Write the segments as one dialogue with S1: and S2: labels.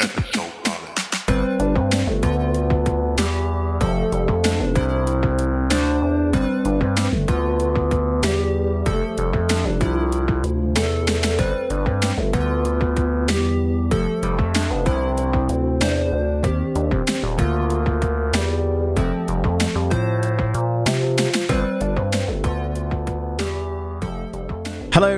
S1: Episode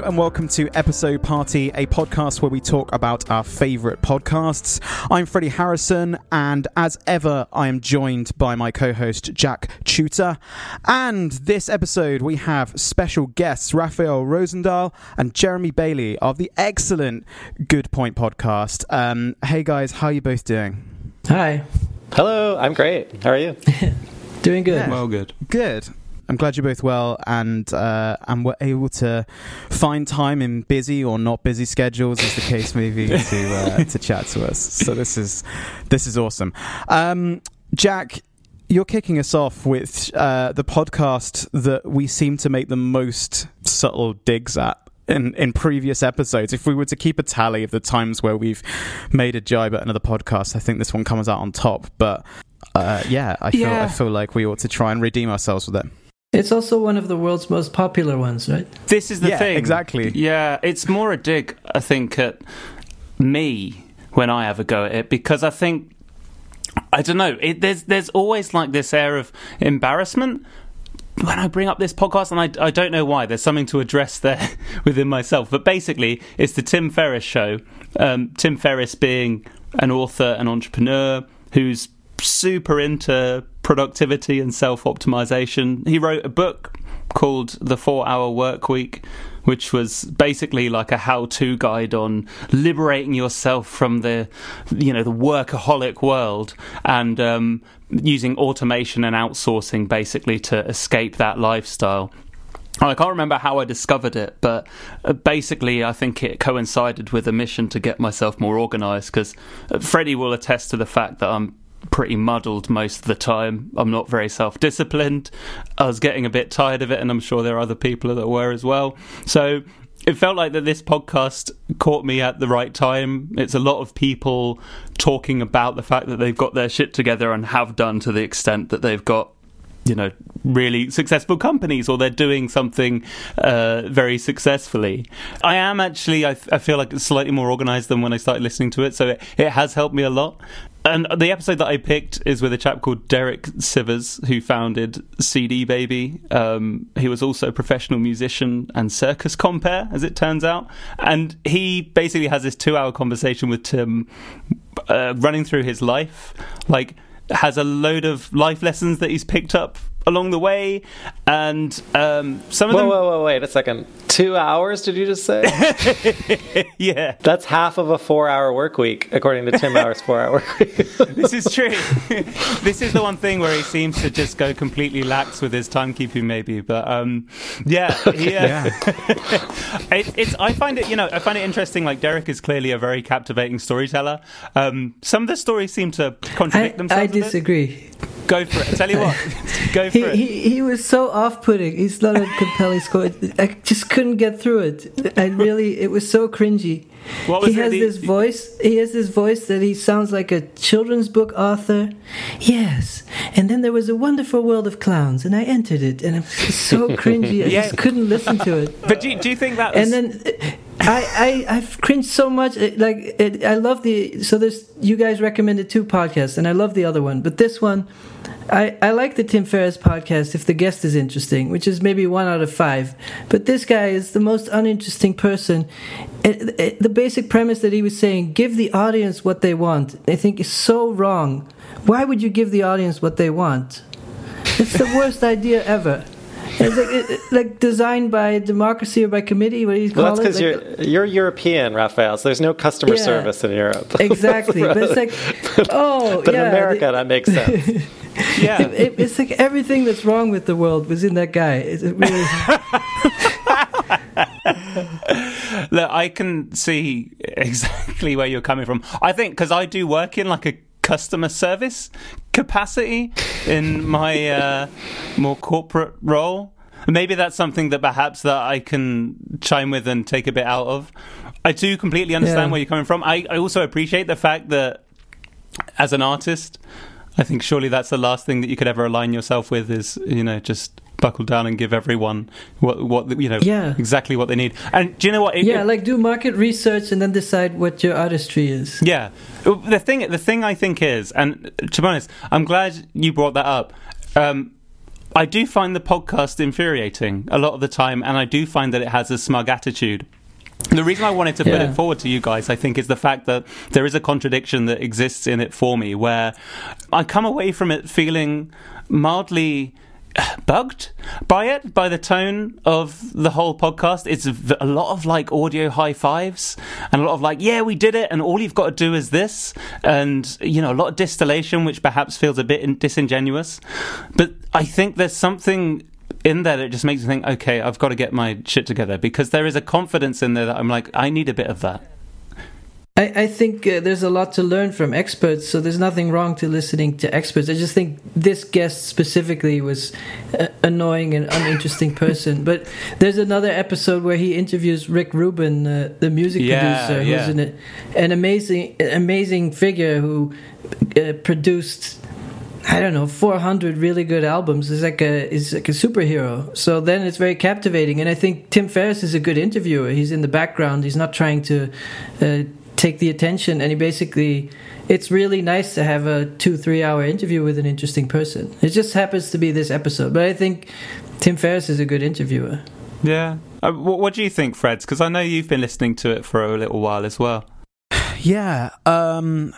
S2: and welcome to Episode Party, a podcast where we talk about our favourite podcasts. I'm Freddie Harrison, and as ever, I am joined by my co host Jack Tutor. And this episode, we have special guests Raphael Rosendahl and Jeremy Bailey of the excellent Good Point podcast. Um, hey guys, how are you both doing?
S3: Hi.
S4: Hello, I'm great. How are you?
S3: Doing good.
S2: Yeah.
S5: Well, good.
S2: Good. I'm glad you're both well and uh, and were able to find time in busy or not busy schedules, as the case may be, to uh, to chat to us. So this is this is awesome. Um, Jack, you're kicking us off with uh, the podcast that we seem to make the most subtle digs at. In, in previous episodes, if we were to keep a tally of the times where we've made a jibe at another podcast, I think this one comes out on top. But uh, yeah, I feel
S3: Yeah.
S2: I feel like we ought to try and redeem ourselves with it.
S3: It's also one of the world's most popular ones, right?
S5: This is the
S2: Yeah,
S5: thing.
S2: exactly.
S5: Yeah, it's more a dig, I think, at me when I have a go at it because I think I don't know. It, there's there's always like this air of embarrassment when I bring up this podcast, and I, I don't know why. There's something to address there within myself. But basically, it's the Tim Ferriss show. Um, Tim Ferriss being an author, an entrepreneur who's super into productivity and self optimization. He wrote a book called The Four Hour Work Week, which was basically like a how to guide on liberating yourself from the you know the workaholic world and um, using automation and outsourcing basically to escape that lifestyle. I can't remember how I discovered it, but uh, basically, I think it coincided with a mission to get myself more organized. Because Freddie will attest to the fact that I'm pretty muddled most of the time. I'm not very self disciplined. I was getting a bit tired of it, and I'm sure there are other people that were as well. So it felt like that this podcast caught me at the right time. It's a lot of people talking about the fact that they've got their shit together and have done to the extent that they've got you know really successful companies or they're doing something uh, very successfully i am actually I, f- I feel like it's slightly more organized than when i started listening to it so it, it has helped me a lot and the episode that i picked is with a chap called derek sivers who founded cd baby. Um, he was also a professional musician and circus compere as it turns out. And he basically has this two hour conversation with tim uh, running through his life like has a load of life lessons that he's picked up along the way, and um, some of
S4: Whoa,
S5: them,
S4: whoa, whoa, wait a second. Two hours, did you just say?
S5: yeah,
S4: That's half of a four hour work week, according to Tim Hour's four hour work week.
S5: this is true. this is the one thing where he seems to just go completely lax with his timekeeping, maybe. But um, yeah, he, uh, it, it's. I find it, you know, I find it interesting. Like Derek is clearly a very captivating storyteller. Um, some of the stories seem to contradict
S3: I,
S5: themselves.
S3: I
S5: a bit.
S3: disagree.
S5: Go for it. I tell you what, go for
S3: He,
S5: it.
S3: he, he was so off putting. He's not a compelling score. I just couldn't get through it. I really, it was so cringy.
S5: What was
S3: he has
S5: the-
S3: this voice. He has this voice that he sounds like a children's book author. Yes, and then there was a wonderful world of clowns, and I entered it, and it was so cringy. I
S5: Yeah.
S3: just couldn't listen to it.
S5: but do, you- do you think that? Was,
S3: and then I, I I've cringed so much. It- Like it, I love the so there's you guys recommended two podcasts, and I love the other one, but this one. I, I like the Tim Ferriss podcast if the guest is interesting, which is maybe one out of five. But this guy is the most uninteresting person. It, it- eh, the basic premise that he was saying, give the audience what they want, I think is so wrong. Why would you give the audience what they want? It's the worst idea ever. It's like, it, it- like designed by democracy or by committee. What do you call
S4: Well, that's
S3: it?
S4: because
S3: Like-
S4: you're, you're European, Raphael, so there's no customer
S3: Yeah.
S4: service in Europe.
S3: exactly, but it's like, oh,
S4: but
S3: yeah,
S4: in America, that makes sense.
S5: yeah.
S3: it- it- it's like everything that's wrong with the world was in that guy. It's it really,
S5: Look, I can see exactly where you're coming from. I think because I do work in like a customer service capacity in my uh, more corporate role. Maybe that's something that perhaps that I can chime with and take a bit out of. I do completely understand
S3: Yeah.
S5: where you're coming from. I, I also appreciate the fact that as an artist, I think surely that's the last thing that you could ever align yourself with is, you know, just buckle down and give everyone what, what you know,
S3: Yeah.
S5: exactly what they need. And do you know what? It-
S3: yeah,
S5: it-
S3: like do market research and then decide what your artistry is.
S5: Yeah, the thing the thing I think is, and to be honest, I'm glad you brought that up. Um, I do find the podcast infuriating a lot of the time, and I do find that it has a smug attitude. The reason I wanted to put
S3: Yeah.
S5: it forward to you guys, I think, is the fact that there is a contradiction that exists in it for me, where I come away from it feeling mildly bugged by it, by the tone of the whole podcast. It's a lot of like audio high fives and a lot of like, yeah, we did it, and all you've got to do is this, and you know, a lot of distillation, which perhaps feels a bit disingenuous. But I think there's something in there that just makes me think, okay, I've got to get my shit together because there is a confidence in there that I'm like, I need a bit of that.
S3: I, I think uh, there's a lot to learn from experts, so there's nothing wrong to listening to experts. I just think this guest specifically was uh, annoying and uninteresting person. But there's another episode where he interviews Rick Rubin, uh, the music
S5: Yeah,
S3: producer, who's
S5: yeah.
S3: an, an amazing, amazing figure who uh, produced. I don't know, 400 really good albums is like a is like a superhero. So then it's very captivating, and I think Tim Ferriss is a good interviewer. He's in the background. He's not trying to uh, take the attention, and he basically. It's really nice to have a two three hour interview with an interesting person. It just happens to be this episode, but I think Tim Ferriss is a good interviewer.
S5: Yeah. Uh, what, what do you think, Freds? Because I know you've been listening to it for a little while as well.
S2: Yeah, um,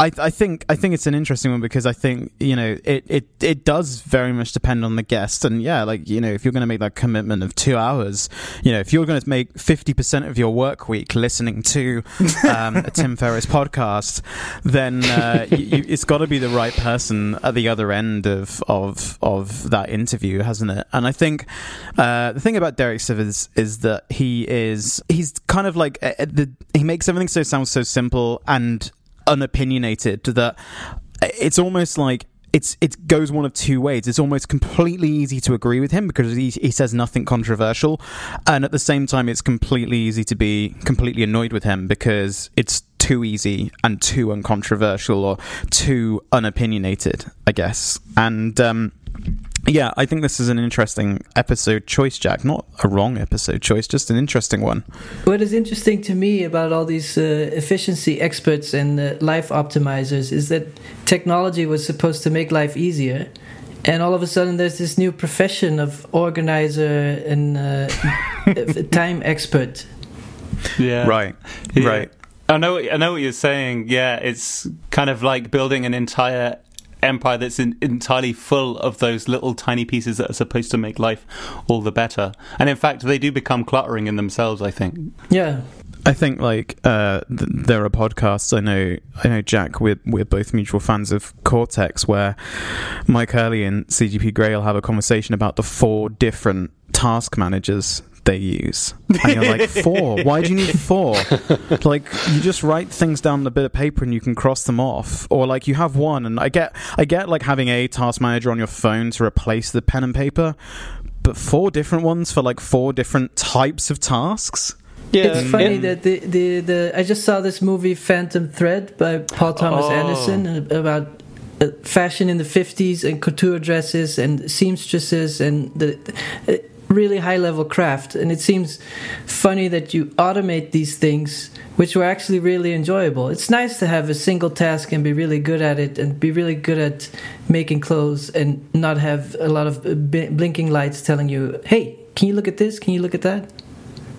S2: I, I think I think it's an interesting one because I think you know it, it, it does very much depend on the guest and yeah, like you know if you're going to make that commitment of two hours, you know if you're going to make fifty percent of your work week listening to um, a Tim Ferriss podcast, then uh, you, you, it's got to be the right person at the other end of of of that interview, hasn't it? And I think uh, the thing about Derek Sivers is that he is he's kind of like uh, the he makes everything so sound so simple and unopinionated that it's almost like it's it goes one of two ways. It's almost completely easy to agree with him because he, he says nothing controversial, and at the same time, it's completely easy to be completely annoyed with him because it's too easy and too uncontroversial or too unopinionated, I guess. And um, yeah, I think this is an interesting episode choice, Jack. Not a wrong episode choice, just an interesting one.
S3: What is interesting to me about all these uh, efficiency experts and uh, life optimizers is that technology was supposed to make life easier. And all of a sudden, there's this new profession of organizer and uh, time expert.
S5: Yeah.
S2: Right,
S5: Yeah.
S2: right.
S5: I know. I know what you're saying. Yeah, it's kind of like building an entire empire that's in, entirely full of those little tiny pieces that are supposed to make life all the better. And in fact, they do become cluttering in themselves. I think.
S3: Yeah.
S2: I think like uh, th- there are podcasts. I know. I know Jack. We're we're both mutual fans of Cortex, where Mike Hurley and CGP Grey will have a conversation about the four different task managers they use. And you're like, four? Why do you need four? like you just write things down on a bit of paper and you can cross them off, or like you have one. And I get, I get like having a task manager on your phone to replace the pen and paper, but four different ones for like four different types of tasks.
S4: Yeah,
S3: it's funny
S4: it-
S3: that the, the, the I just saw this movie Phantom Thread by Paul Thomas
S5: Oh.
S3: Anderson uh, about uh, fashion in the 50s and couture dresses and seamstresses and the uh, really high level craft and it seems funny that you automate these things which were actually really enjoyable. It's nice to have a single task and be really good at it and be really good at making clothes and not have a lot of blinking lights telling you, "Hey, can you look at this? Can you look at that?"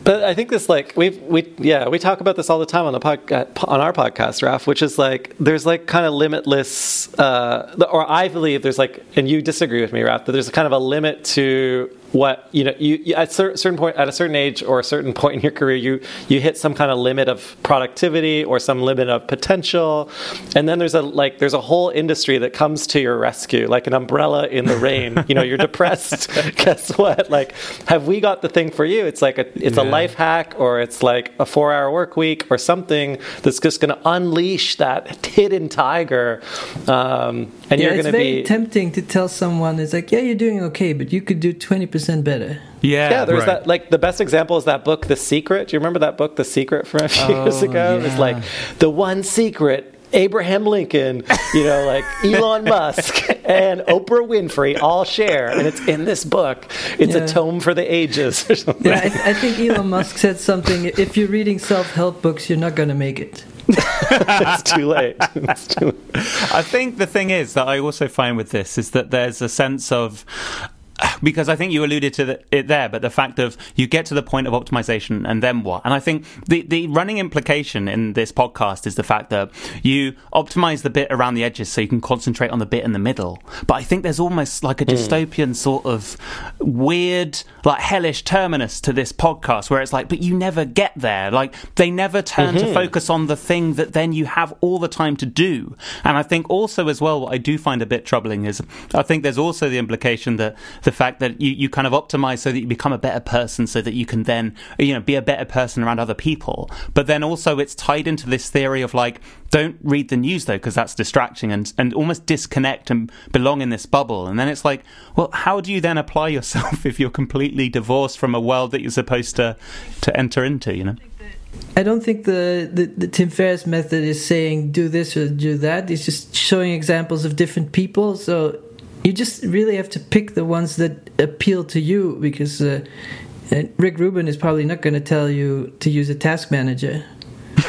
S4: But I think this like we we yeah we talk about this all the time on the pod, uh, on our podcast, Raf, which is like there's like kind of limitless, uh, or I believe there's like, and you disagree with me, Raf, that there's kind of a limit to what you know you, at cer- certain point at a certain age or a certain point in your career you you hit some kind of limit of productivity or some limit of potential. And then there's a like there's a whole industry that comes to your rescue like an umbrella in the rain. You know you're depressed. Guess what? Like have we got the thing for you? It's like a it's a life hack or it's like a 4 hour work week or something that's just going to unleash that hidden tiger um, and
S3: yeah,
S4: you're
S3: it's
S4: going to
S3: very
S4: be
S3: tempting to tell someone it's like, yeah, you're doing okay, but you could do twenty percent percent better.
S5: Yeah,
S4: Yeah, there's
S2: Right.
S4: that. Like the best example is that book, The Secret. Do you remember that book, The Secret, from a few oh, years
S2: Oh,
S4: ago? It was
S2: yeah.
S4: like the one secret. Abraham Lincoln, you know, like Elon Musk and Oprah Winfrey all share, and it's in this book. It's
S3: Yeah.
S4: a tome for the ages or something.
S3: Yeah, I, I think Elon Musk said something. If you're reading self-help books, you're not gonna make it.
S4: it's too late. It's too late.
S5: I think the thing is that I also find with this is that there's a sense of because I think you alluded to the, it there, but the fact of you get to the point of optimization and then what? And I think the the running implication in this podcast is the fact that you optimize the bit around the edges so you can concentrate on the bit in the middle. But I think there's almost like a hmm. dystopian sort of weird, like hellish terminus to this podcast where it's like, but you never get there. Like they never turn to mm-hmm. focus on the thing that then you have all the time to do. And I think also as well, what I do find a bit troubling is I think there's also the implication that the fact that you, you kind of optimize so that you become a better person so that you can then, you know, be a better person around other people. But then also it's tied into this theory of like, don't read the news though, because that's distracting and, and almost disconnect and belong in this bubble. And then it's like, well, how do you then apply yourself if you're completely divorced from a world that you're supposed to, to enter into, you know?
S3: I don't think the, the, the Tim Ferriss method is saying do this or do that. It's just showing examples of different people. So you just really have to pick the ones that appeal to you because uh, uh, Rick Rubin is probably not going to tell you to use a task manager.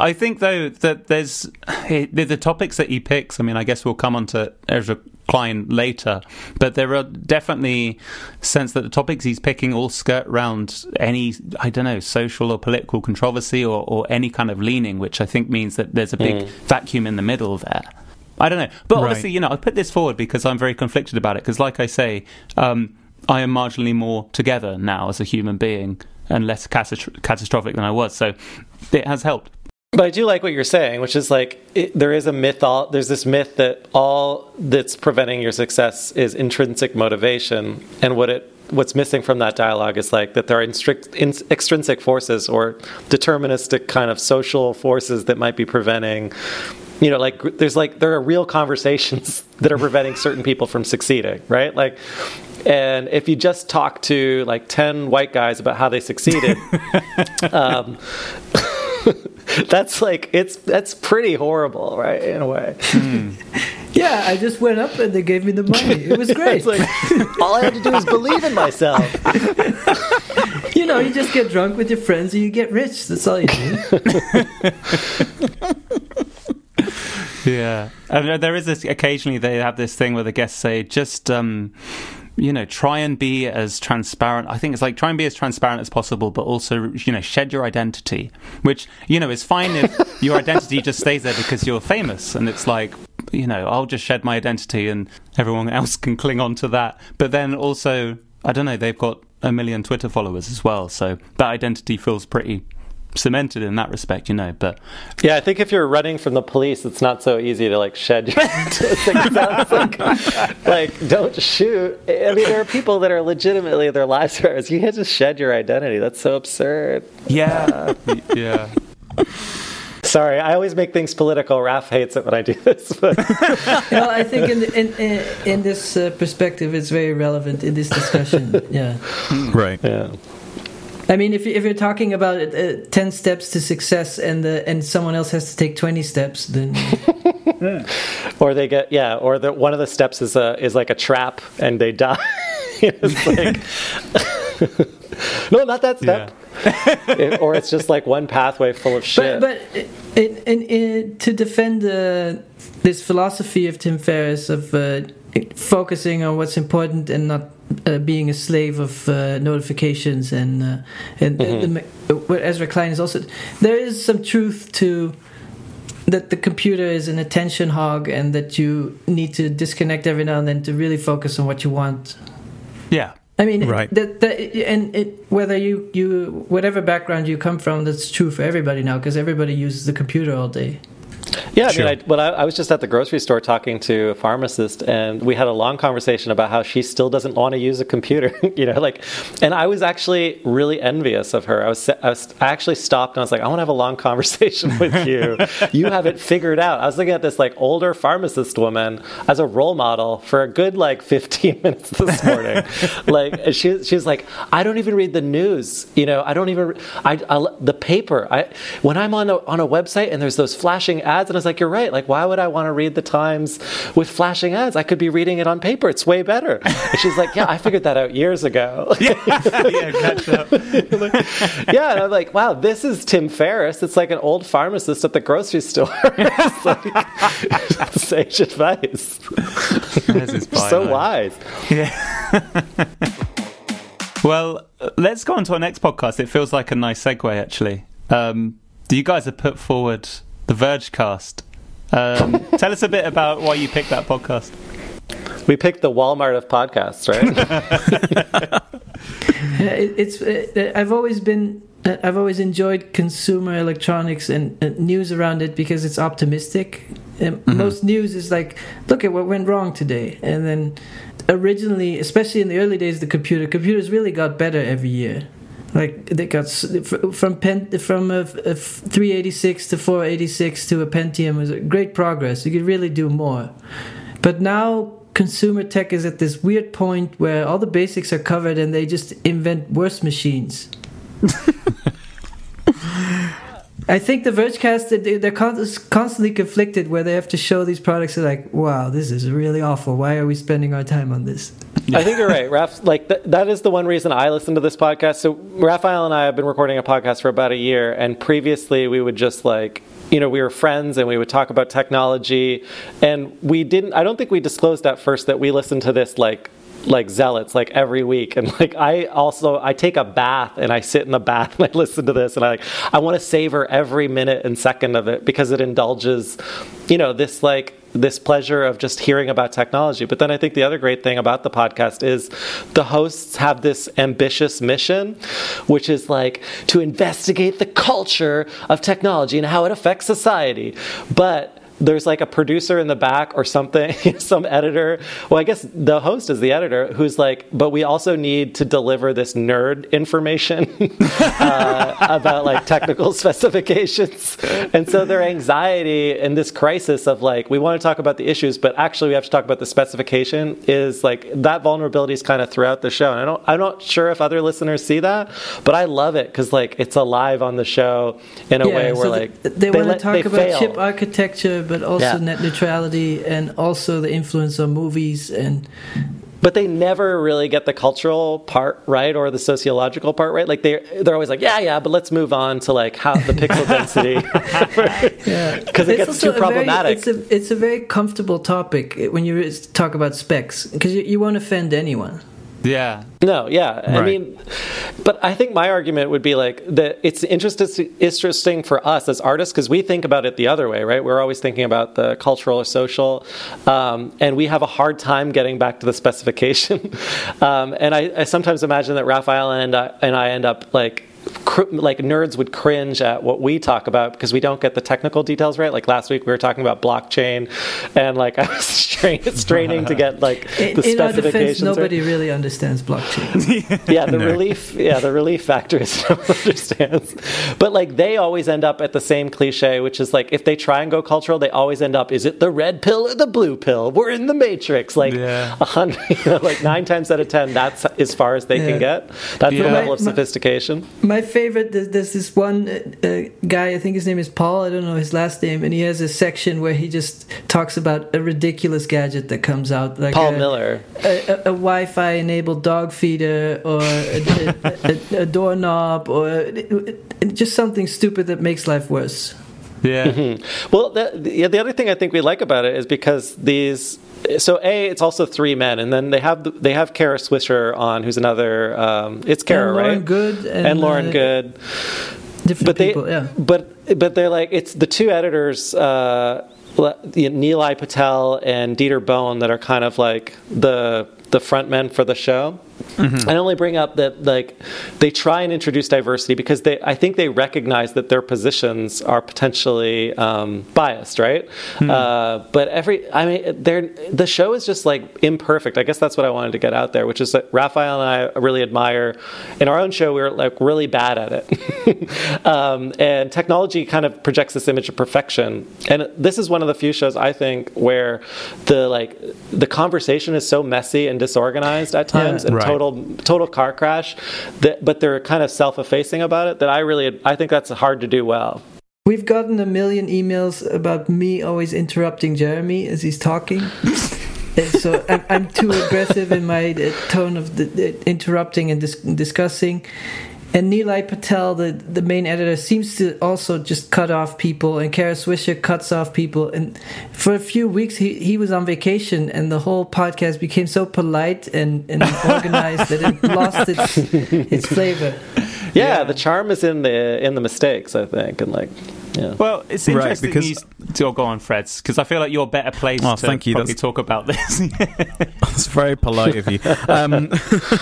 S5: I think though that there's the, the topics that he picks. I mean, I guess we'll come on to Ezra Klein later, but there are definitely sense that the topics he's picking all skirt around any I don't know social or political controversy or, or any kind of leaning, which I think means that there's a big vacuum in the middle there. I don't know, but
S2: Right.
S5: obviously, you know, I put this forward because I'm very conflicted about it. Because, like I say, um, I am marginally more together now as a human being and less catastro- catastrophic than I was. So it has helped.
S4: But I do like what you're saying, which is like it, there is a myth. All there's this myth that all that's preventing your success is intrinsic motivation, and what it what's missing from that dialogue is like that there are instric- in, extrinsic forces or deterministic kind of social forces that might be preventing. You know, like there's like there are real conversations that are preventing certain people from succeeding, right? Like, and if you just talk to like ten white guys about how they succeeded, um, that's like it's that's pretty horrible, right? In a way,
S3: Yeah, I just went up and they gave me the money. It was great.
S4: like all I had to do was believe in myself.
S3: you know, you just get drunk with your friends and you get rich. That's all you do.
S5: Yeah, and there is this. Occasionally, they have this thing where the guests say, "Just, um, you know, try and be as transparent." I think it's like try and be as transparent as possible, but also, you know, shed your identity. Which you know is fine if your identity just stays there because you're famous, and it's like, you know, I'll just shed my identity, and everyone else can cling on to that. But then also, I don't know, they've got a million Twitter followers as well, so that identity feels pretty cemented in that respect, you know. But
S4: Yeah, I think if you're running from the police, it's not so easy to like shed your. it's like, like, like don't shoot. I mean, there are people that are legitimately their lives are. You can't just shed your identity. That's so absurd.
S5: yeah, yeah.
S4: Sorry, I always make things political. Raph hates it when I do this, but
S3: well, I think in in in, in this uh, perspective, it's very relevant in this discussion. Yeah.
S2: Right.
S4: yeah.
S3: I mean, if you, if you're talking about uh, ten steps to success, and the and someone else has to take twenty steps, then
S4: Or they get yeah, or the one of the steps is a is like a trap and they die. it's like no, not that step. It- or it's just like one pathway full of shit.
S3: but but in, in, in, to defend uh, this philosophy of Tim Ferriss of uh, focusing on what's important and not uh, being a slave of uh, notifications and uh, and uh, the, what Ezra Klein is also there is some truth to that the computer is an attention hog and that you need to disconnect every now and then to really focus on what you want
S5: Yeah.
S3: I mean,
S2: Right.
S3: That, that and it whether you you whatever background you come from, that's true for everybody now because everybody uses the computer all day.
S4: Yeah, I mean, I, when I, I was just at the grocery store talking to a pharmacist, and we had a long conversation about how she still doesn't want to use a computer. you know, like, and I was actually really envious of her. I was, I was, I actually stopped and I was like, I want to have a long conversation with you. you have it figured out. I was looking at this like older pharmacist woman as a role model for a good like 15 minutes this morning. like, she, she was like, I don't even read the news. You know, I don't even, I, I the paper. I when I'm on a on a website and there's those flashing ads, and I was like, you're right. Like, why would I want to read the Times with flashing ads? I could be reading it on paper. It's way better. And she's like, yeah, I figured that out years ago.
S5: yeah, catch up.
S4: yeah, and I'm like, wow, this is Tim Ferriss. It's like an old pharmacist at the grocery store. it's like sage advice. So wise.
S5: Yeah. Well, let's go on to our next podcast. It feels like a nice segue, actually. Um, you guys have put forward the Vergecast. Um, tell us a bit about why you picked that podcast.
S4: We picked the Walmart of podcasts, right?
S3: Yeah, it, it's. Uh, I've always been. Uh, I've always enjoyed consumer electronics and uh, news around it because it's optimistic. Um, Most news is like, look at what went wrong today, and then originally, especially in the early days, of the computer computers really got better every year. Like they got from pen from a, a 386 to 486 to a Pentium was a great progress. You could really do more. But now consumer tech is at this weird point where all the basics are covered and they just invent worse machines. I think the Vergecast they- they're constantly conflicted where they have to show these products They're like, wow, this is really awful. Why are we spending our time on this?
S4: I think you're right, Raph. Like th- that is the one reason I listen to this podcast. So Raphael and I have been recording a podcast for about a year, and previously we would just like. You know, we were friends and we would talk about technology. And we didn't, I don't think we disclosed at first that we listened to this like like zealots like every week. And like i also i take a bath and i sit in the bath and i listen to this and i like i want to savor every minute and second of it because it indulges you know this like this pleasure of just hearing about technology. But then i think the other great thing about the podcast is the hosts have this ambitious mission which is like to investigate the culture of technology and how it affects society. But there's like a producer in the back or something, some editor. Well, I guess the host is the editor who's like, but we also need to deliver this nerd information uh, about like technical specifications. And so their anxiety and this crisis of like, we want to talk about the issues, but actually we have to talk about the specification is like that vulnerability is kind of throughout the show. And I don't, I'm not sure if other listeners see that, but I love it because like it's alive on the show in a way where
S3: so
S4: like
S3: they, they want to talk
S4: they
S3: about
S4: fail.
S3: chip architecture, but also
S4: Yeah.
S3: net neutrality and also the influence on movies and
S4: but they never really get the cultural part right or the sociological part right like they they're always like yeah yeah but let's move on to like how the pixel density
S3: yeah,
S4: because it
S3: It's
S4: gets too
S3: a very-
S4: problematic
S3: it's a it's a very comfortable topic when you talk about specs because you, you won't offend anyone.
S5: Yeah.
S4: no yeah i mean but i think my argument would be like that it's interesting interesting for us as artists because we think about it the other way right we're always thinking about the cultural or social um, and we have a hard time getting back to the specification um, and I, I sometimes imagine that raphael and I, and I end up like cr- like nerds would cringe at what we talk about because we don't get the technical details right. Like last week we were talking about blockchain, and like I was strain, straining to get like
S3: In,
S4: the
S3: in our defense,
S4: specifications. right.
S3: nobody really understands blockchain.
S4: Yeah, the relief. Yeah, the relief factor is no one understands. But like they always end up at the same cliche, which is like if they try and go cultural, they always end up. Is it the red pill or the blue pill? We're in the matrix. Like
S5: Yeah.
S4: a hundred, you know, like nine times out of ten, that's as far as they
S3: Yeah.
S4: can get. That's the level of
S3: My- my-
S4: sophistication.
S3: My favorite, there's, there's this one uh, uh, guy, I think his name is Paul, I don't know his last name, and he has a section where he just talks about a ridiculous gadget that comes out. Like
S4: Paul
S3: a,
S4: Miller.
S3: A, a, a Wi Fi enabled dog feeder or a, a, a, a doorknob or just something stupid that makes life worse.
S5: Yeah.
S4: Well, the, the, yeah, the other thing I think we like about it is because these. So a, it's also three men, and then they have they have Kara Swisher on, who's another. Um, it's Kara,
S3: and Lauren
S4: right?
S3: Good and,
S4: and Lauren
S3: uh,
S4: Goode.
S3: Different
S4: but
S3: people,
S4: they,
S3: yeah.
S4: but but they're like it's the two editors, uh, Nilay Patel and Dieter Bohn, that are kind of like the the front men for the show. I only bring up that like they try and introduce diversity because they I think they recognize that their positions are potentially um, biased, right? Uh, but every I mean, they're the show is just like imperfect. I guess that's what I wanted to get out there, which is that Raphael and I really admire. In our own show, we we're like really bad at it, um, and technology kind of projects this image of perfection. And this is one of the few shows I think where the like the conversation is so messy and disorganized at times,
S3: Yeah.
S4: and
S2: Right.
S4: total total car crash. That but they're kind of self-effacing about it. That I really I think that's hard to do well.
S3: We've gotten a million emails about me always interrupting Jeremy as he's talking. And so I'm, I'm too aggressive in my uh, tone of the, the interrupting and dis- discussing. And Nilay Patel, the, the main editor, seems to also just cut off people, and Kara Swisher cuts off people. And for a few weeks, he, he was on vacation, and the whole podcast became so polite and, and organized that it lost its, its flavor.
S4: Yeah, the charm is in the in the mistakes, I think, and like yeah.
S5: Well, it's
S2: Right,
S5: interesting
S2: because-
S5: you to go on, Freds, because I feel like you're better placed
S2: Oh,
S5: to
S2: thank you,
S5: probably
S2: that's-
S5: talk about this.
S2: That's very polite of you. Um,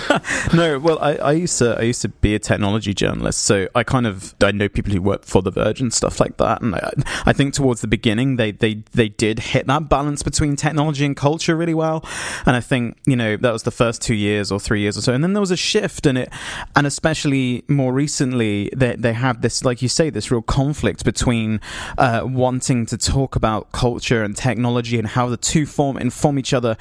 S2: no, well, I, I used to I used to be a technology journalist, so I kind of I know people who work for The Verge and stuff like that, and I, I think towards the beginning they, they they did hit that balance between technology and culture really well, and I think you know that was the first two years or three years or so, and then there was a shift, and it and especially more recently they they have this like you say this real conflict between uh, wanting to talk about culture and technology and how the two form inform each other,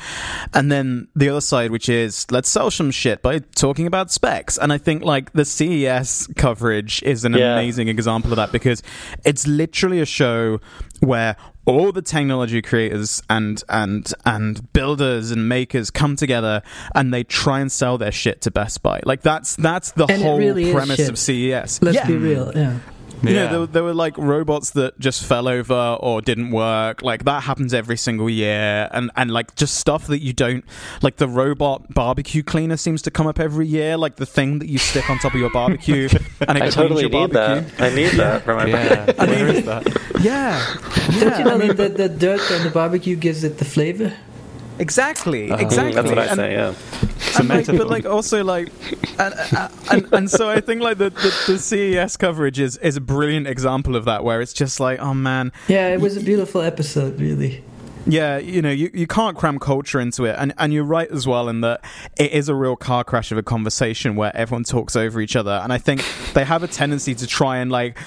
S2: and then the other side, which is let's sell some shit by talking about specs. And I think like the CES coverage is an
S4: Yeah.
S2: amazing example of that because it's literally a show where all the technology creators and and and builders and makers come together and they try and sell their shit to Best Buy. Like that's that's the
S3: And
S2: whole
S3: really
S2: premise of CES.
S3: Let's
S2: yeah.
S3: be real, yeah.
S2: You know,
S5: Yeah.
S2: there, there were like robots that just fell over or didn't work. Like that happens every single year, and and like just stuff that you don't like. The robot barbecue cleaner seems to come up every year, like the thing that you stick on top of your barbecue, and it
S4: I totally
S2: your
S4: need
S2: barbecue.
S4: that. I need that for my
S5: yeah, where is that?
S2: Yeah,
S3: Don't you know that the, the dirt on the barbecue gives it the flavor?
S2: exactly,
S5: Uh,
S2: exactly.
S4: That's what I
S2: And-
S4: say. Yeah.
S2: And like,
S5: metaphor.
S2: but like also like and, uh, and, and so i think like the, the, the ces coverage is, is a brilliant example of that where it's just like oh man
S3: Yeah, it was a beautiful episode, really.
S2: yeah you know you, you can't cram culture into it and, and you're right as well in that it is a real car crash of a conversation where everyone talks over each other and i think they have a tendency to try and like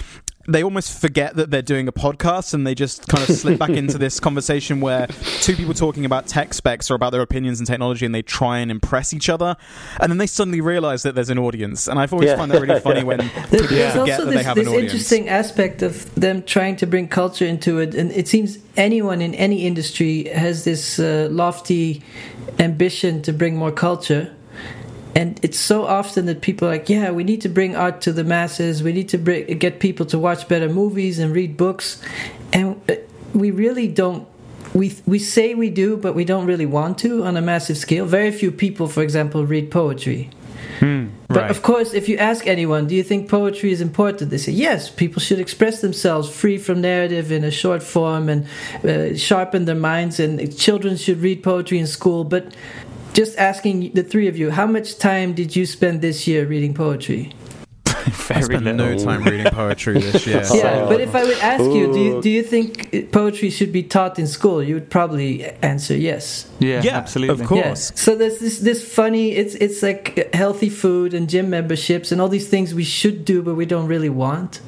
S2: they almost forget that they're doing a podcast and they just kind of slip back into this conversation where two people talking about tech specs or about their opinions and technology and they try and impress each other and then they suddenly realize that there's an audience and i've always
S4: Yeah.
S2: found that really funny when
S3: There-
S2: people
S3: There's
S2: forget
S3: also
S2: that they
S3: this,
S2: have
S3: this
S2: an audience
S3: interesting aspect of them trying to bring culture into it, and it seems anyone in any industry has this uh, lofty ambition to bring more culture. And it's so often that people are like, yeah, we need to bring art to the masses. We need to bring, get people to watch better movies and read books, and uh, we really don't. We we say we do, but we don't really want to on a massive scale. Very few people, for example, read poetry. But
S2: Right.
S3: of course, if you ask anyone, do you think poetry is important? They say yes. People should express themselves free from narrative in a short form and uh, sharpen their minds. And children should read poetry in school. But just asking the three of you, how much time did you spend this year reading poetry?
S2: i spent
S5: little.
S2: no time reading poetry this year
S3: Yeah, but if I would ask you, do you do you think poetry should be taught in school? You would probably answer yes.
S5: Yeah,
S2: Yeah,
S5: absolutely.
S2: of course.
S3: Yeah. So there's this this funny. It's it's like healthy food and gym memberships and all these things we should do, but we don't really want.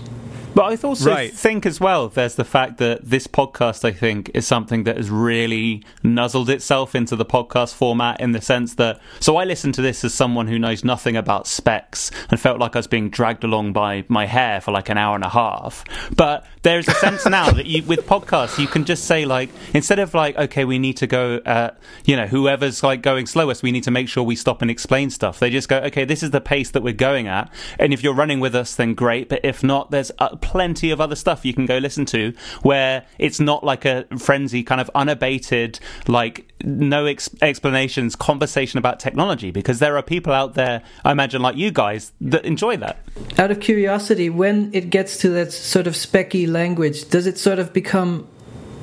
S5: But I also
S2: Right.
S5: think as well, there's the fact that this podcast, I think, is something that has really nuzzled itself into the podcast format in the sense that. So I listened to this as someone who knows nothing about specs and felt like I was being dragged along by my hair for like an hour and a half. But there's a sense now that you, with podcasts, you can just say, like, instead of like, okay, we need to go, uh, you know, whoever's like going slowest, we need to make sure we stop and explain stuff. They just go, okay, this is the pace that we're going at. And if you're running with us, then great. But if not, there's uh, plenty of other stuff you can go listen to where it's not like a frenzy, kind of unabated, like no ex- explanations conversation about technology because there are people out there, I imagine, like you guys, that enjoy that.
S3: Out of curiosity, when it gets to that sort of specky language, does it sort of become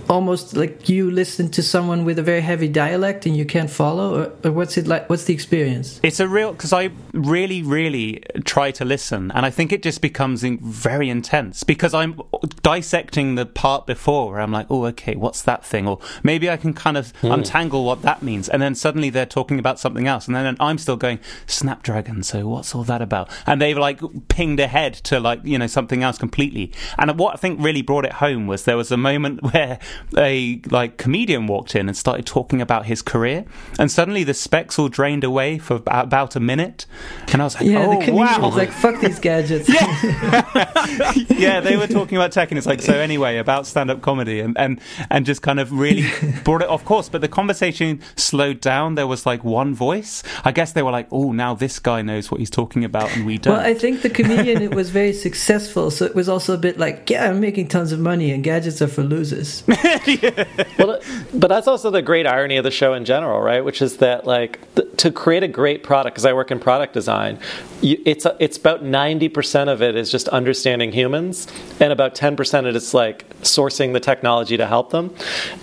S3: almost like you listen to someone with a very heavy dialect and you can't follow, or, or what's it like? What's the experience?
S5: It's a real because I really, really try to listen, and I think it just becomes in, very intense because I'm dissecting the part before where I'm like, oh, okay, what's that thing? Or maybe I can kind of hmm. untangle what that means, and then suddenly they're talking about something else, and then I'm still going Snapdragon. So what's all that about? And they've like pinged ahead to like you know something else completely. And what I think really brought it home was there was a moment where a like comedian walked in and started talking about his career, and suddenly the specs all drained away for about, a minute, and I was like,
S3: Yeah,
S5: oh
S3: the comedian
S5: wow.
S3: was like, "Fuck these gadgets."
S5: yeah, they were talking about tech, and it's like so. Anyway, about stand-up comedy, and and and just kind of really brought it off course. But the conversation slowed down. There was like one voice. I guess they were like, "Oh, now this guy knows what he's talking about, and we don't."
S3: Well, I think the comedian it was very successful, so it was also a bit like, yeah, I'm making tons of money, and gadgets are for losers.
S4: well, but that's also the great irony of the show in general, right? Which is that like th- to create a great product, because I work in product design, you, it's a, it's about ninety percent of it is just understanding humans, and about ten percent of it is like sourcing the technology to help them,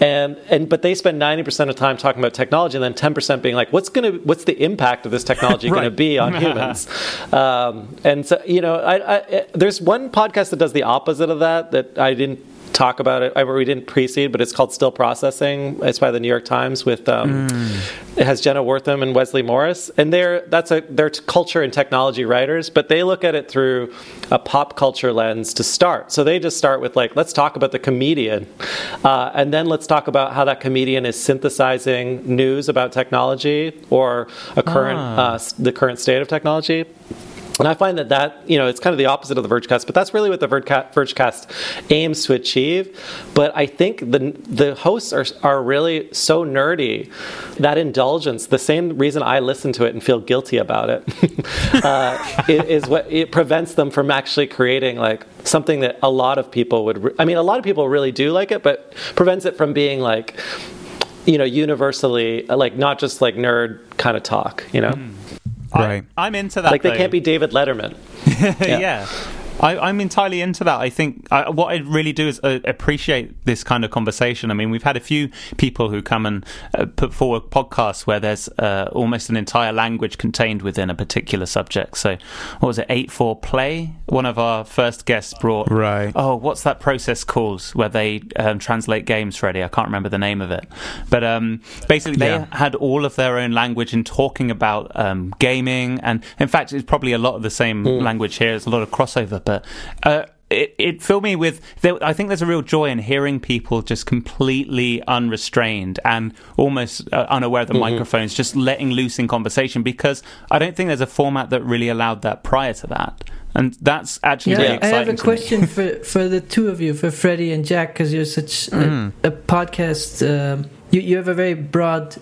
S4: and and but they spend ninety percent of time talking about technology, and then ten percent being like, what's gonna what's the impact of this technology going to be on humans? um, and so you know, I, I, there's one podcast that does the opposite of that that I didn't talk about it. I, we didn't precede, but it's called Still Processing. It's by the New York Times with um, it has Jenna Wortham and Wesley Morris, and they're that's a they're t- culture and technology writers, but they look at it through a pop culture lens to start. So they just start with like let's talk about the comedian, uh, and then let's talk about how that comedian is synthesizing news about technology or a current uh, the current state of technology. And I find that that, you know, it's kind of the opposite of the Vergecast, but that's really what the Vergeca- Vergecast aims to achieve. But I think the the hosts are, are really so nerdy, that indulgence, the same reason I listen to it and feel guilty about it, uh, i- is what it prevents them from actually creating like something that a lot of people would, re- I mean, a lot of people really do like it, but prevents it from being like, you know, universally, like not just like nerd kind of talk, you know?
S2: Right.
S5: I, am into that.
S4: Like they
S5: though.
S4: can't be David Letterman.
S5: yeah. I, I'm entirely into that. I think I, what I really do is uh, appreciate this kind of conversation. I mean, we've had a few people who come and uh, put forward podcasts where there's uh, almost an entire language contained within a particular subject. So, what was it? Eight four play. One of our first guests brought.
S2: Right.
S5: Oh, what's that process called where they um, translate games, Freddie? I can't remember the name of it. But um, basically, they
S2: Yeah.
S5: had all of their own language in talking about um, gaming, and in fact, it's probably a lot of the same language here. There's a lot of crossover, but uh, it, it filled me with. There, I think there's a real joy in hearing people just completely unrestrained and almost uh, unaware of the microphones, just letting loose in conversation. Because I don't think there's a format that really allowed that prior to that. And that's actually
S3: Yeah,
S5: really
S3: I have a
S5: to
S3: question for for the two of you, for Freddie and Jack, because you're such a, a podcast. Um, you you have a very broad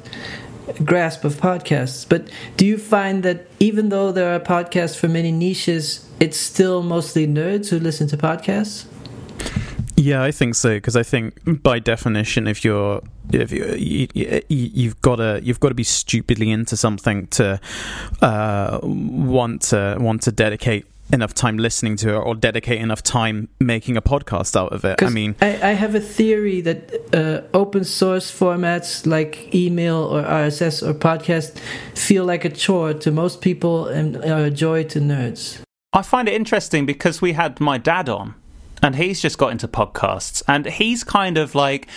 S3: grasp of podcasts. But do you find that even though there are podcasts for many niches, it's still mostly nerds who listen to podcasts?
S2: Yeah, I think so because I think by definition, if you're if you, you, you you've got to you've got to be stupidly into something to uh, want to want to dedicate enough time listening to it or dedicate enough time making a podcast out of it. I mean,
S3: I, I have a theory that uh, open source formats like email or RSS or podcast feel like a chore to most people and are a joy to nerds.
S5: I find it interesting because we had my dad on, and he's just got into podcasts, and he's kind of like.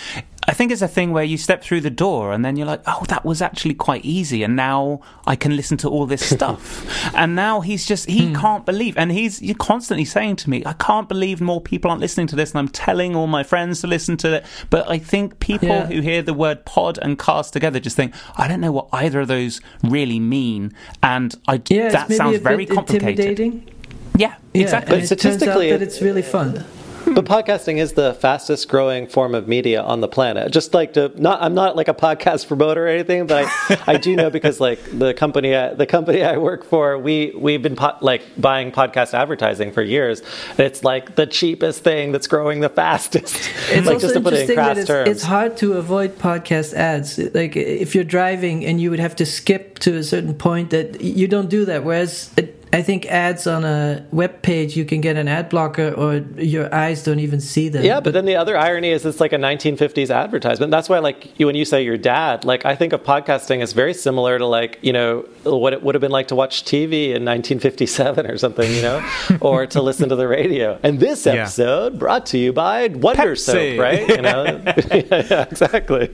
S5: I think it's a thing where you step through the door and then you're like, oh, that was actually quite easy. And now I can listen to all this stuff. and now he's just, he can't believe. And he's you're constantly saying to me, I can't believe more people aren't listening to this. And I'm telling all my friends to listen to it. But I think people
S3: Yeah.
S5: who hear the word pod and cast together just think, I don't know what either of those really mean. And I,
S3: Yeah,
S5: that sounds very complicated.
S3: Intimidating.
S5: Yeah,
S3: Yeah,
S5: exactly.
S3: and
S4: But
S3: it turns out
S4: statistically,
S3: that
S4: it-
S3: it's really fun.
S4: But podcasting is the fastest growing form of media on the planet. Just like to not, I'm not like a podcast promoter or anything, but I, I do know because like the company, I, the company I work for, we we've been po- like buying podcast advertising for years. It's like the cheapest thing that's growing the fastest.
S3: It's
S4: like
S3: also
S4: just to put it in
S3: interesting that it's,
S4: terms.
S3: it's hard to avoid podcast ads. Like if you're driving and you would have to skip to a certain point, that you don't do that. Whereas it, I think ads on a web page you can get an ad blocker or your eyes don't even see them.
S4: Yeah, but then the other irony is it's like a 1950s advertisement. That's why, like, you, when you say your dad, like, I think of podcasting as very similar to, like, you know, what it would have been like to watch TV in 1957 or something, you know, or to listen to the radio. And this
S2: Yeah.
S4: episode brought to you by Wonder
S5: Pepsi.
S4: Soap, right? You know, yeah, yeah, exactly.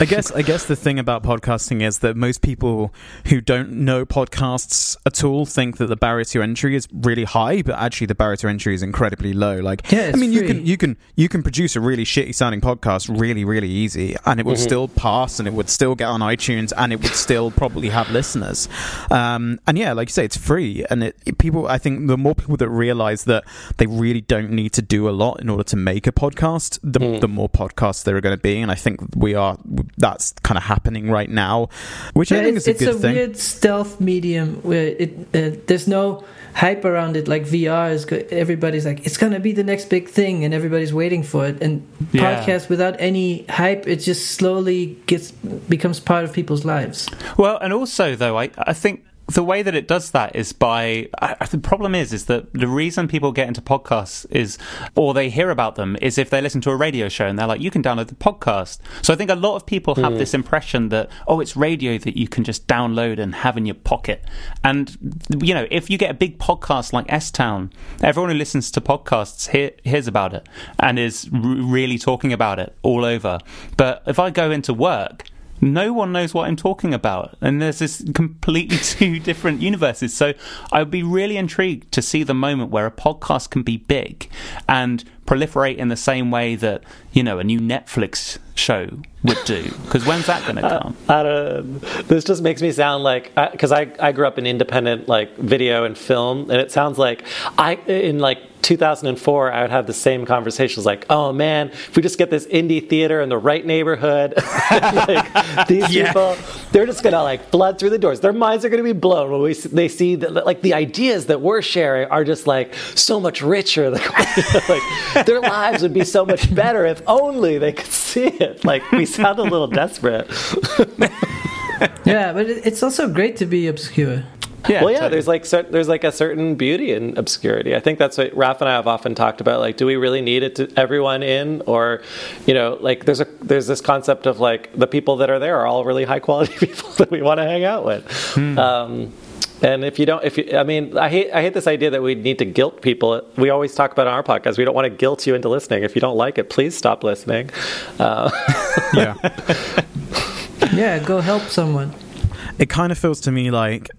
S2: I guess I guess the thing about podcasting is that most people who don't know podcasts at all think that the barrier to entry is really high, but actually the barrier to entry is incredibly low. Like,
S3: Yeah,
S2: I
S3: it's
S2: mean, you can you can you can produce a really shitty sounding podcast really really easy, and it would still pass, and it would still get on iTunes, and it would still probably have listeners. Um, and yeah, like you say, it's free, and it, it- people. I think the more people that realize that they really don't need to do a lot in order to make a podcast, the, the more podcasts there are going to be, and I think we are. That's kind of happening right now, which I think
S3: it's,
S2: is a
S3: it's
S2: good
S3: a
S2: thing.
S3: weird stealth medium where it uh, there's no hype around it like VR is. Go- everybody's like it's gonna be the next big thing, and everybody's waiting for it. And
S5: Yeah.
S3: podcast without any hype, it just slowly gets becomes part of people's lives.
S5: Well, and also though, I I think the way that it does that is by I, the problem is is that the reason people get into podcasts is or they hear about them is if they listen to a radio show and they're like you can download the podcast. So i think a lot of people have hmm. this impression that oh it's radio that you can just download and have in your pocket. And you know if you get a big podcast like S-Town everyone who listens to podcasts hear, hears about it and is r- really talking about it all over. But if i go into work no one knows what I'm talking about. And there's this completely two different universes. So I'd be really intrigued to see the moment where a podcast can be big and proliferate in the same way that, you know, a new Netflix show would do. Because when's that going to uh, come?
S4: I don't, this just makes me sound like because I, I grew up in independent like video and film, and it sounds like I in like 2004 I would have the same conversations like, oh man, if we just get this indie theater in the right neighborhood, like these
S2: Yeah.
S4: people, they're just gonna like flood through the doors. Their minds are gonna be blown when we they see that like the ideas that we're sharing are just like so much richer. Like, like their lives would be so much better if only they could see it. Like we sound a little desperate.
S3: Yeah, but it's also great to be obscure.
S5: Yeah,
S4: well, yeah,
S5: totally.
S4: there's like cer- there's like a certain beauty in obscurity. I think that's what Raph and I have often talked about. Like, do we really need it to everyone in, or you know, like there's a there's this concept of like the people that are there are all really high quality people that we want to hang out with.
S5: Hmm.
S4: Um, and if you don't, if you, I mean, I hate I hate this idea that we need to guilt people. We always talk about on our podcast. We don't want to guilt you into listening. If you don't like it, please stop listening. Uh,
S2: yeah.
S3: Yeah, go help someone.
S2: it kind of feels to me like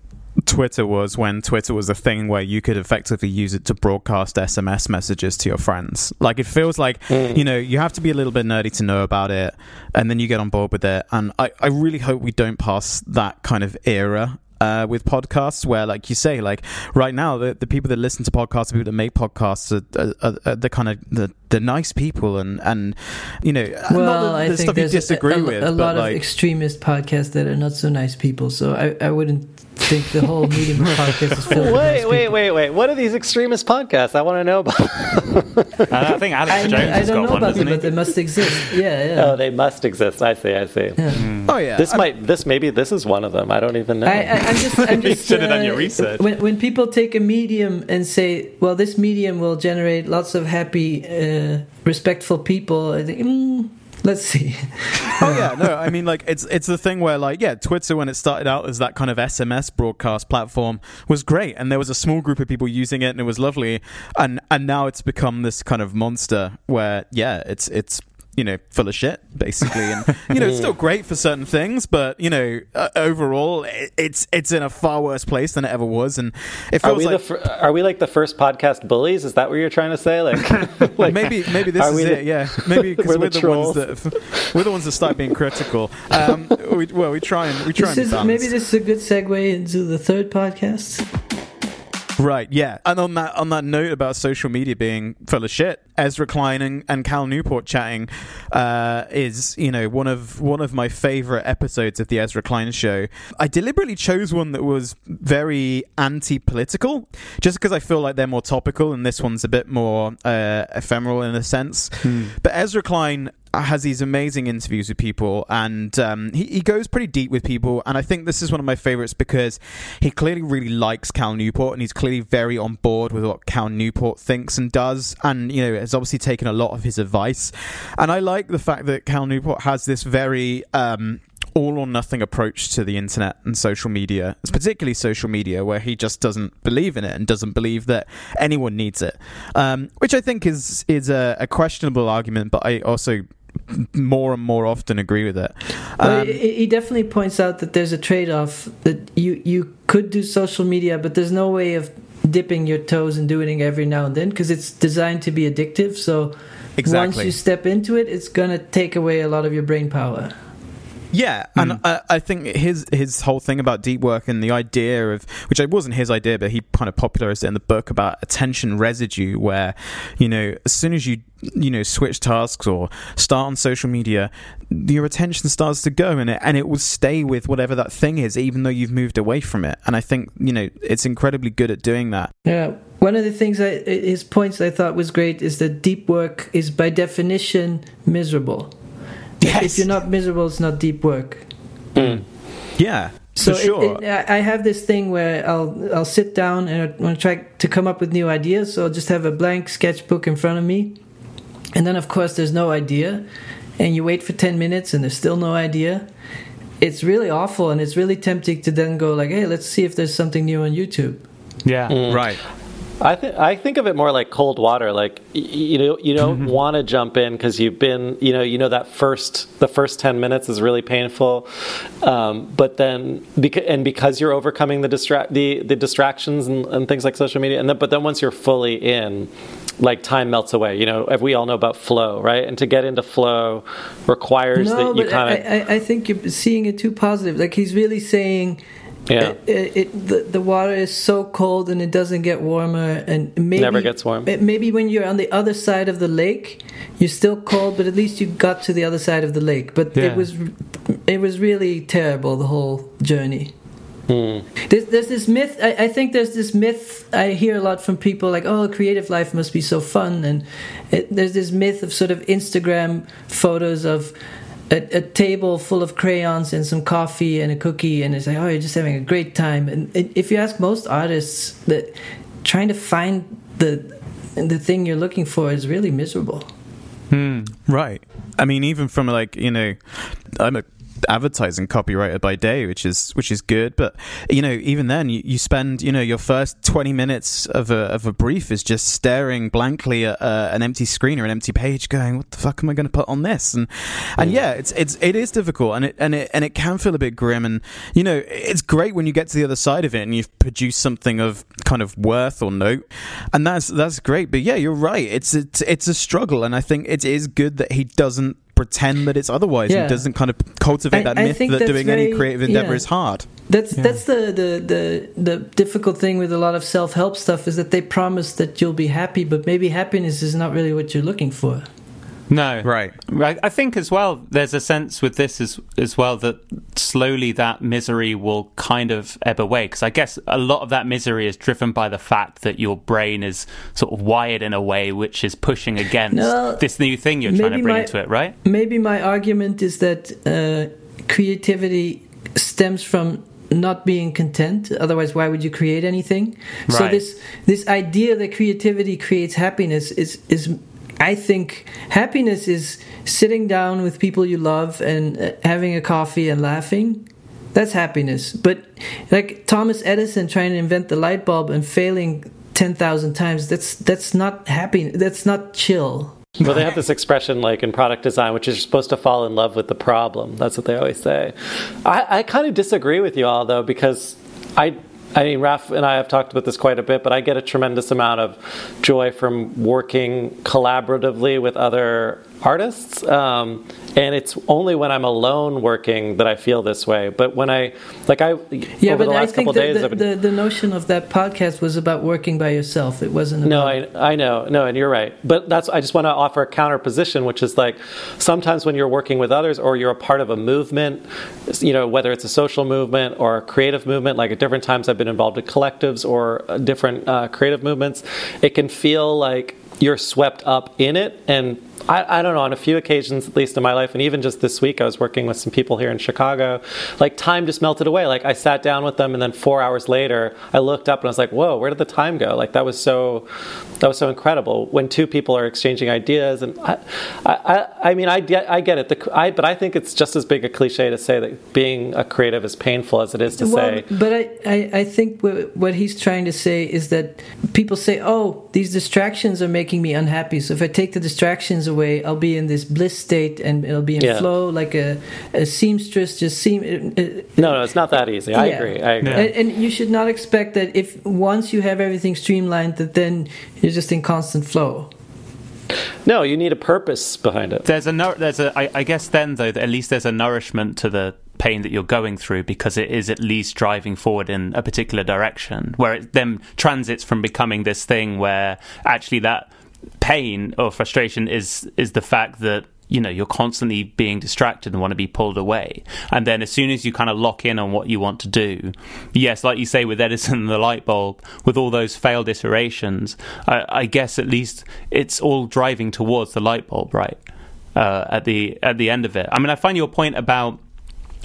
S2: Twitter was when Twitter was a thing where you could effectively use it to broadcast SMS messages to your friends. Like it feels like you know you have to be a little bit nerdy to know about it, and then you get on board with it. And I, I really hope we don't pass that kind of era. Uh, with podcasts, where, like you say, like right now, the, the people that listen to podcasts, the people that make podcasts, are, are, are the kind of the, the nice people, and and you know, not
S3: Well,
S2: the,
S3: I think
S2: stuff you
S3: there's
S2: disagree
S3: a, a,
S2: with,
S3: a lot
S2: like,
S3: of extremist podcasts that are not so nice people. So I, I wouldn't think the whole medium podcast is filled with
S4: wait, wait, wait, wait. What are these extremist podcasts? I want to know about.
S5: And I think Alex
S3: I,
S5: Jones
S3: I
S5: has
S3: don't
S5: got
S3: know
S5: one,
S3: about
S5: doesn't
S3: them,
S5: he?
S3: but they must exist. Yeah, yeah.
S4: Oh, they must exist. I see. I see.
S2: oh yeah,
S4: This
S2: I-
S4: might. This maybe. This is one of them. I don't even know.
S3: I, I, I'm just, I'm
S5: You
S3: just.
S5: should have done your research.
S3: When, when people take a medium and say, "Well, this medium will generate lots of happy, uh, respectful people," I think, mm, let's see.
S2: Oh yeah, no, I mean like it's it's the thing where like yeah, Twitter when it started out as that kind of SMS broadcast platform was great, and there was a small group of people using it, and it was lovely, and and now it's become this kind of monster where yeah, it's it's you know full of shit basically, and you know it's still great for certain things, but you know uh, overall it, it's it's in a far worse place than it ever was, and it
S4: are
S2: feels
S4: we
S2: like.
S4: the are we like the first podcast bullies? Is that what you're trying to say? Like, like
S2: maybe maybe this is
S4: we
S2: it.
S4: the-
S2: yeah, maybe because
S4: we're
S2: we're,
S4: the
S2: the, ones that we're the ones that start being critical. Um, we, well, we try and we try
S3: This
S2: and
S3: is, maybe this is a good segue into the third podcast.
S2: Right, yeah. And on that on that note about social media being full of shit, Ezra Klein and, and Cal Newport chatting uh, is, you know, one of one of my favorite episodes of the Ezra Klein show. I deliberately chose one that was very anti-political, just because I feel like they're more topical, and this one's a bit more uh, ephemeral in a sense. But Ezra Klein has these amazing interviews with people, and um, he, he goes pretty deep with people. And I think this is one of my favorites because he clearly really likes Cal Newport, and he's clearly very on board with what Cal Newport thinks and does, and you know has obviously taken a lot of his advice. And I like the fact that Cal Newport has this very um, all or nothing approach to the internet and social media, it's particularly social media, where he just doesn't believe in it and doesn't believe that anyone needs it, um, which I think is is a, a questionable argument, but I also more and more often agree with it.
S3: Well,
S2: Um,
S3: he he definitely points out that there's a trade-off that you you could do social media, but there's no way of dipping your toes and doing it every now and then because it's designed to be addictive. So once you step into it, it's gonna take away a lot of your brain power.
S2: Yeah, and hmm. I, I think his his whole thing about deep work and the idea of which it wasn't his idea, but he kind of popularized it in the book about attention residue, where you know as soon as you you know switch tasks or start on social media, your attention starts to go and it and it will stay with whatever that thing is, even though you've moved away from it. And I think you know it's incredibly good at doing that.
S3: Yeah. One of the things I, his points I thought was great is that deep work is by definition miserable. If you're not miserable, it's not deep work. Mm.
S2: Yeah,
S3: So
S2: for
S3: it-
S2: sure.
S3: it, I I have this thing where I'll I'll sit down and I want to try to come up with new ideas. So I'll just have a blank sketchbook in front of me, and then of course there's no idea, and you wait for ten minutes and there's still no idea. It's really awful, and it's really tempting to then go like, "Hey, let's see if there's something new on YouTube."
S5: Yeah. Mm.
S2: right.
S4: I think I think of it more like cold water. Like y- you know, you don't want to jump in because you've been, you know, you know that first the first ten minutes is really painful, um, but then because and because you're overcoming the distract the the distractions and, and things like social media, and then but then once you're fully in, like time melts away. You know, we all know about flow, right? And to get into flow requires
S3: No,
S4: that you kind of
S3: I, I, I think you're seeing it too positive. Like he's really saying.
S4: Yeah.
S3: It, it, it, the, the water is so cold and it doesn't get warmer and maybe
S4: Never gets warm.
S3: maybe when you're on the other side of the lake you're still cold but at least you got to the other side of the lake but
S5: Yeah.
S3: it was it was really terrible the whole journey
S4: Hmm.
S3: there's, there's this myth I, I think there's this myth i hear a lot from people like oh creative life must be so fun and it, there's this myth of sort of instagram photos of a, a table full of crayons and some coffee and a cookie and it's like oh you're just having a great time. And if you ask most artists that trying to find the the thing you're looking for is really miserable. Hmm.
S2: Right. I mean, even from like you know, I'm a advertising copywriter by day, which is which is good. But you know, even then, you, you spend you know your first twenty minutes of a of a brief is just staring blankly at uh, an empty screen or an empty page, going, "What the fuck am I going to put on this?" And and yeah, it's it's it is difficult, and it and it and it can feel a bit grim. And you know, it's great when you get to the other side of it and you've produced something of kind of worth or note, and that's that's great. But yeah, you're right. It's it's it's a struggle, and I think it is good that he doesn't pretend that it's otherwise.
S3: Yeah.
S2: He doesn't kind of cultivate
S3: I-
S2: that
S3: I
S2: myth that
S3: that's
S2: doing any creative endeavor
S3: yeah.
S2: is hard.
S3: That's that's the, the, the, the difficult thing with a lot of self help stuff is that they promise that you'll be happy, but maybe happiness is not really what you're looking for.
S5: No.
S2: Right.
S5: Right. I think as well, there's a sense with this as as well that slowly that misery will kind of ebb away because I guess a lot of that misery is driven by the fact that your brain is sort of wired in a way which is pushing against
S3: No,
S5: this new thing you're trying to bring
S3: my-
S5: into it, right?
S3: Maybe my argument is that uh, creativity stems from not being content otherwise why would you create anything so this this idea that creativity creates happiness is is i think happiness is sitting down with people you love and uh, having a coffee and laughing that's happiness but like thomas edison trying to invent the light bulb and failing 10,000 times that's that's not happy that's not chill
S4: Well, they have this expression like in product design, which is you're supposed to fall in love with the problem. That's what they always say. I, I kind of disagree with you all though, because I, I mean, Raf and I have talked about this quite a bit, but I get a tremendous amount of joy from working collaboratively with other artists. Um, and it's only when I'm alone working that I feel this way. But when I, like, I,
S3: Yeah,
S4: over
S3: but
S4: the
S3: I
S4: last
S3: think
S4: couple
S3: the,
S4: days,
S3: the, the, the notion of that podcast was about working by yourself. It wasn't.
S4: No, I, I know, no, and you're right. But that's I just want to offer a counter position, which is like sometimes when you're working with others or you're a part of a movement, you know, whether it's a social movement or a creative movement. Like at different times, I've been involved in collectives or uh, different uh, creative movements. It can feel like you're swept up in it and I, I don't know, on a few occasions, at least in my life, and even just this week, I was working with some people here in Chicago. Like, time just melted away. Like, I sat down with them, and then four hours later, I looked up and I was like, whoa, where did the time go? Like, that was so, that was so incredible. When two people are exchanging ideas, and I, I, I mean, I get, I get it. The, I, but I think it's just as big a cliche to say that being a creative is painful as it is to
S3: well,
S4: say.
S3: but I, I, I think what, what he's trying to say is that people say, oh, these distractions are making me unhappy. So if I take the distractions away, I'll be in this bliss state and it'll be in
S4: Yeah.
S3: flow like a, a seamstress just seam. uh,
S4: No, no, it's not that easy. I
S3: Yeah.
S4: agree. I agree.
S5: Yeah.
S3: And, and you should not expect that if once you have everything streamlined, that then you're just in constant flow.
S4: No, you need a purpose behind it.
S5: There's a nour- there's a I, I guess then though that at least there's a nourishment to the pain that you're going through because it is at least driving forward in a particular direction where it then transits from becoming this thing where actually that pain or frustration is is the fact that you know you're constantly being distracted and want to be pulled away. And then as soon as you kind of lock in on what you want to do yes like you say with edison and the light bulb with all those failed iterations i, I guess at least it's all driving towards the light bulb right? Uh, at the at the end of it. I mean i find your point about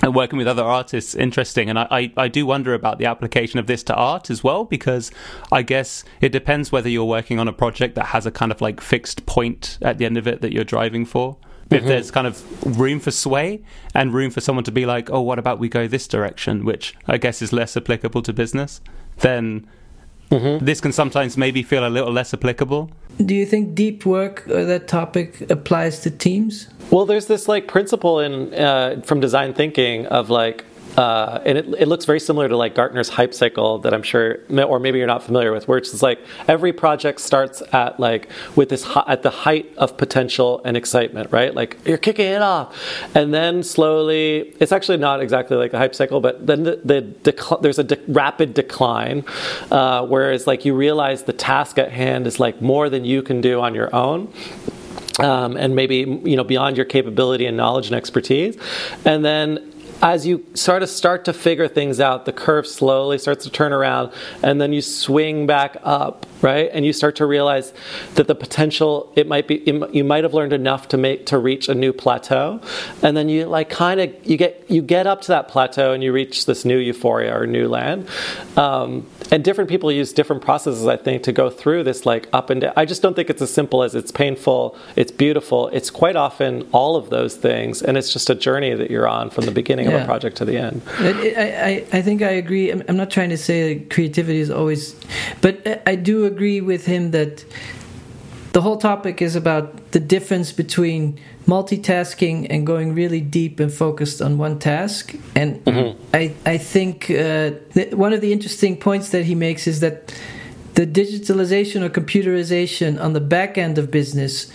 S5: and working with other artists interesting. And I, I, I do wonder about the application of this to art as well because i guess it depends whether you're working on a project that has a kind of like fixed point at the end of it that you're driving for. If mm-hmm. there's kind of room for sway and room for someone to be like oh what about we go this direction? which i guess is less applicable to business then this can sometimes maybe feel a little less applicable
S3: Do you think deep work or that topic applies to teams?
S4: Well, there's this like principle in uh, from design thinking of like. Uh, and it, it looks very similar to like Gartner's hype cycle that I'm sure, or maybe you're not familiar with, where it's like every project starts at like with this hi- at the height of potential and excitement, right? Like you're kicking it off, and then slowly, it's actually not exactly like a hype cycle, but then the, the there's a de- rapid decline, uh, whereas like you realize the task at hand is like more than you can do on your own um, and maybe you know beyond your capability and knowledge and expertise and then as you sort of start to figure things out the curve slowly starts to turn around and then you swing back up right? And you start to realize that the potential it might be you might have learned enough to make to reach a new plateau. And then you like kind of you get you get up to that plateau and you reach this new euphoria or new land. Um, and different people use different processes i think to go through this like up and down. I just don't think it's as simple as it's painful it's beautiful. It's quite often all of those things and it's just a journey that you're on from the beginning of
S3: Yeah.
S4: a project to the end
S3: I, I, I think I agree. I'm, I'm not trying to say that creativity is always, but I- do agree with him that the whole topic is about the difference between multitasking and going really deep and focused on one task. And I, I think uh, one of the interesting points that he makes is that the digitalization or computerization on the back end of business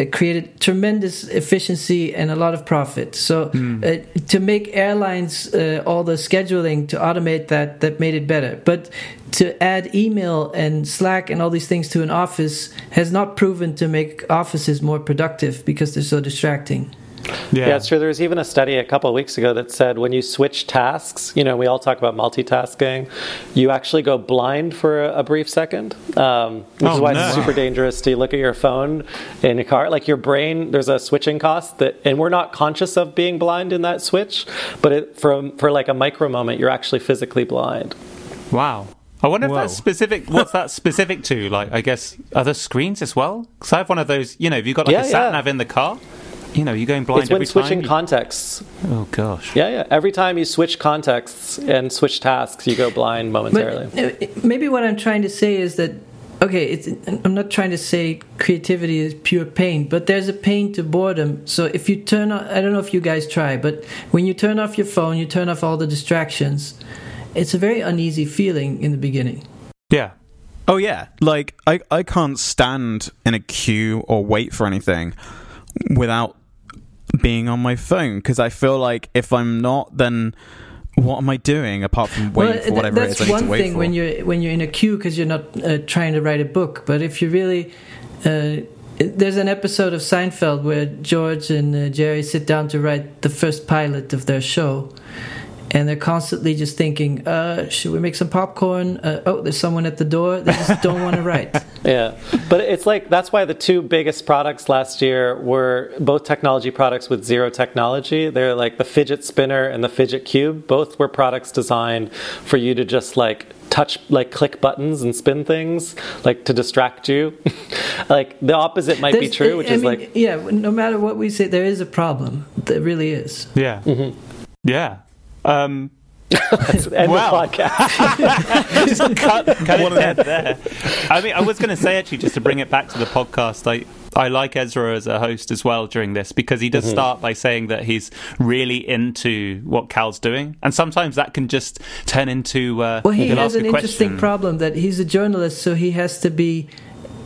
S3: it created tremendous efficiency and a lot of profit. So uh, to make airlines uh, all the scheduling to automate that that made it better. But to add email and Slack and all these things to an office has not proven to make offices more productive because they're so distracting.
S4: Yeah, it's true. There was even a study a couple of weeks ago that said when you switch tasks, you know, we all talk about multitasking, you actually go blind for a, a brief second, um, which is
S5: Oh,
S4: why
S5: no.
S4: it's super dangerous to look at your phone in your car. Like your brain, there's a switching cost that, and we're not conscious of being blind in that switch, but it, from for like a micro moment, you're actually physically blind.
S5: Wow. I wonder if
S2: Whoa.
S5: that's specific. What's that specific to? Like, I guess other screens as well. Because I have one of those. You know, if you've got like
S4: Yeah,
S5: a sat
S4: yeah.
S5: nav in the car, you know, you're going blind
S4: it's when
S5: every
S4: switching
S5: time.
S4: contexts.
S5: oh gosh.
S4: Yeah, yeah. Every time you switch contexts and switch tasks, you go blind momentarily.
S3: But maybe what I'm trying to say is that okay, it's, I'm not trying to say creativity is pure pain, but there's a pain to boredom. So if you turn on, I don't know if you guys try, but when you turn off your phone, you turn off all the distractions. It's a very uneasy feeling in the beginning.
S5: Yeah.
S2: Oh yeah, like I I can't stand in a queue or wait for anything without being on my phone because I feel like if I'm not, then what am I doing apart from waiting for whatever it
S3: that's
S2: is I need
S3: one
S2: to wait
S3: thing
S2: for?
S3: when you're when you're in a queue because you're not uh, trying to write a book. But if you really uh, there's an episode of Seinfeld where George and uh, Jerry sit down to write the first pilot of their show, and they're constantly just thinking, uh, "Should we make some popcorn?" Uh, oh, there's someone at the door. They just don't want to write.
S4: Yeah, but it's like that's why the two biggest products last year were both technology products with zero technology. They're like the fidget spinner and the fidget cube. Both were products designed for you to just like touch like click buttons and spin things like to distract you. like the opposite might be true, which
S3: I
S4: is
S3: mean,
S4: like
S3: yeah. No matter what we say, there is a problem. There really is.
S5: Yeah. Yeah. Um,
S4: end
S5: Wow.
S4: the podcast.
S5: just cut, cut it dead there. I mean, I was going to say actually, just to bring it back to the podcast, I I like Ezra as a host as well during this because he does start by saying that he's really into what Cal's doing, and sometimes that can just turn into uh,
S3: Well, he has an interesting problem that he's a journalist, so he has to be.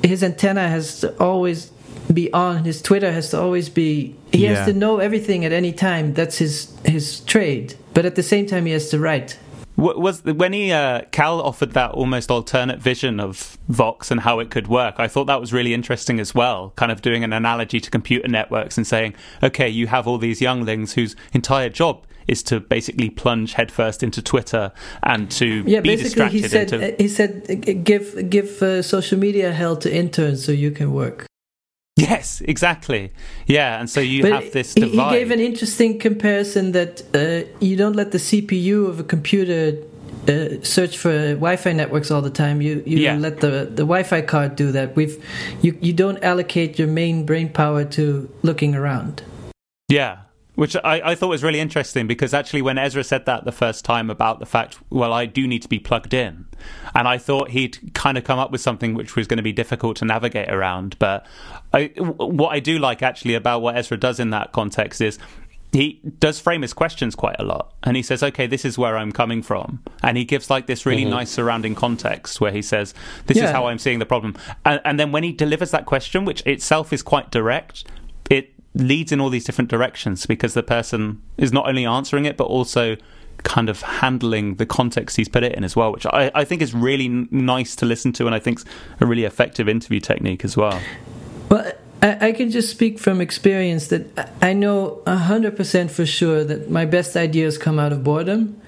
S3: His antenna has to always be on. His Twitter has to always be. He
S2: Yeah.
S3: has to know everything at any time. That's his his trade. But at the same time, he has to write.
S5: Was when he uh, Cal offered that almost alternate vision of Vox and how it could work. I thought that was really interesting as well. Kind of doing an analogy to computer networks and saying, okay, you have all these younglings whose entire job is to basically plunge headfirst into Twitter and to
S3: Yeah,
S5: be
S3: basically, he said
S5: into.
S3: he said give give uh, social media hell to interns so you can work.
S5: Yes, exactly. Yeah, and so you
S3: But
S5: have this
S3: he, he gave an interesting comparison that uh, you don't let the CPU of a computer uh, search for Wi-Fi networks all the time. You you
S5: Yeah.
S3: let the the Wi-Fi card do that. We've you you don't allocate your main brain power to looking around.
S5: Yeah. Which I, I thought was really interesting because actually, when Ezra said that the first time about the fact, well, I do need to be plugged in, and I thought he'd kind of come up with something which was going to be difficult to navigate around. But I, what I do like actually about what Ezra does in that context is he does frame his questions quite a lot. And he says okay this is where i'm coming from. And he gives like this really mm-hmm. nice surrounding context where he says this is how i'm seeing the problem. And, and then when he delivers that question which itself is quite direct leads in all these different directions because the person is not only answering it but also kind of handling the context he's put it in as well which i, I think is really n- nice to listen to and i think's a really effective interview technique as well
S3: Well, I, I can just speak from experience that I know hundred percent for sure that my best ideas come out of boredom.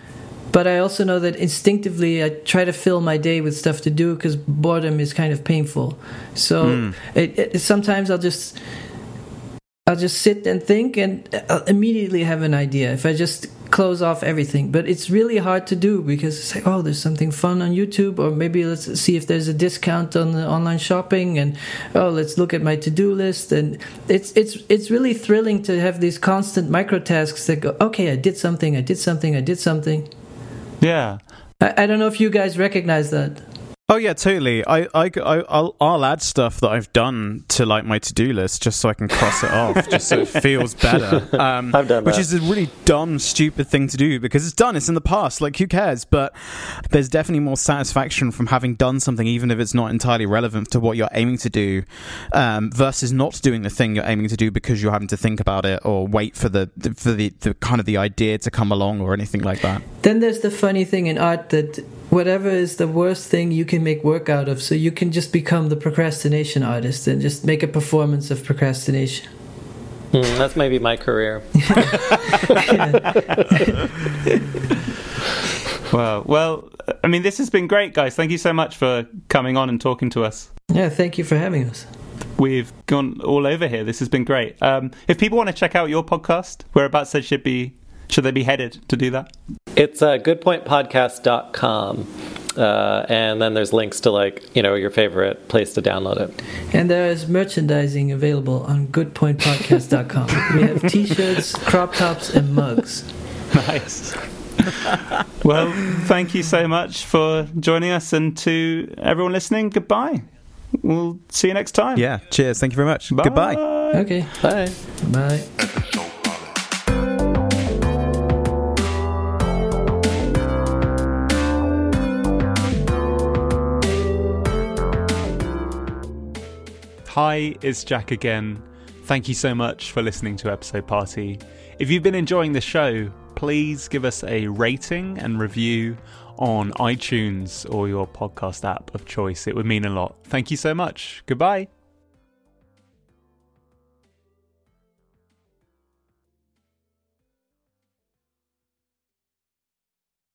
S3: But I also know that instinctively I try to fill my day with stuff to do because boredom is kind of painful. So hmm. it, it, sometimes I'll just I'll just sit and think and I'll immediately have an idea if I just close off everything. But it's really hard to do because it's like, oh, there's something fun on YouTube, or maybe let's see if there's a discount on the online shopping, and oh, let's look at my to-do list. And it's it's it's really thrilling to have these constant micro tasks that go, okay, I did something, I did something, I did something.
S5: yeah
S3: I, I don't know if you guys recognize that.
S2: Oh yeah, totally. I, I, I will I'll add stuff that I've done to like my to do list just so I can cross it off, just so it feels better. Um,
S4: I've done
S2: which
S4: that.
S2: is a really dumb, stupid thing to do because it's done. It's in the past. Like who cares? But there's definitely more satisfaction from having done something, even if it's not entirely relevant to what you're aiming to do, um, versus not doing the thing you're aiming to do because you're having to think about it or wait for the for the, the kind of the idea to come along or anything like that.
S3: Then there's the funny thing in art that whatever is the worst thing you can make work out of, so you can just become the procrastination artist and just make a performance of procrastination.
S4: Hmm, that's maybe my career.
S5: Well, well, I mean, this has been great, guys. Thank you so much for coming on and talking to us.
S3: Yeah, thank you for having us.
S5: We've gone all over here. This has been great. Um, if people want to check out your podcast, whereabouts they should be, should they be headed to do that?
S4: It's uh, goodpointpodcast.com. Uh, and then there's links to like you know your favorite place to download it.
S3: And there is merchandising available on goodpointpodcast.com. we have t-shirts, crop tops, and mugs.
S5: Nice. well, thank you so much for joining us, and to everyone listening, goodbye. We'll see you next time.
S2: Yeah. Cheers. Thank you very much.
S5: Bye.
S2: Goodbye.
S3: Okay,
S4: Bye.
S3: bye.
S5: Hi, it's Jack again. Thank you so much for listening to Episode Party. If you've been enjoying the show, please give us a rating and review on iTunes or your podcast app of choice. It would mean a lot. Thank you so much. Goodbye.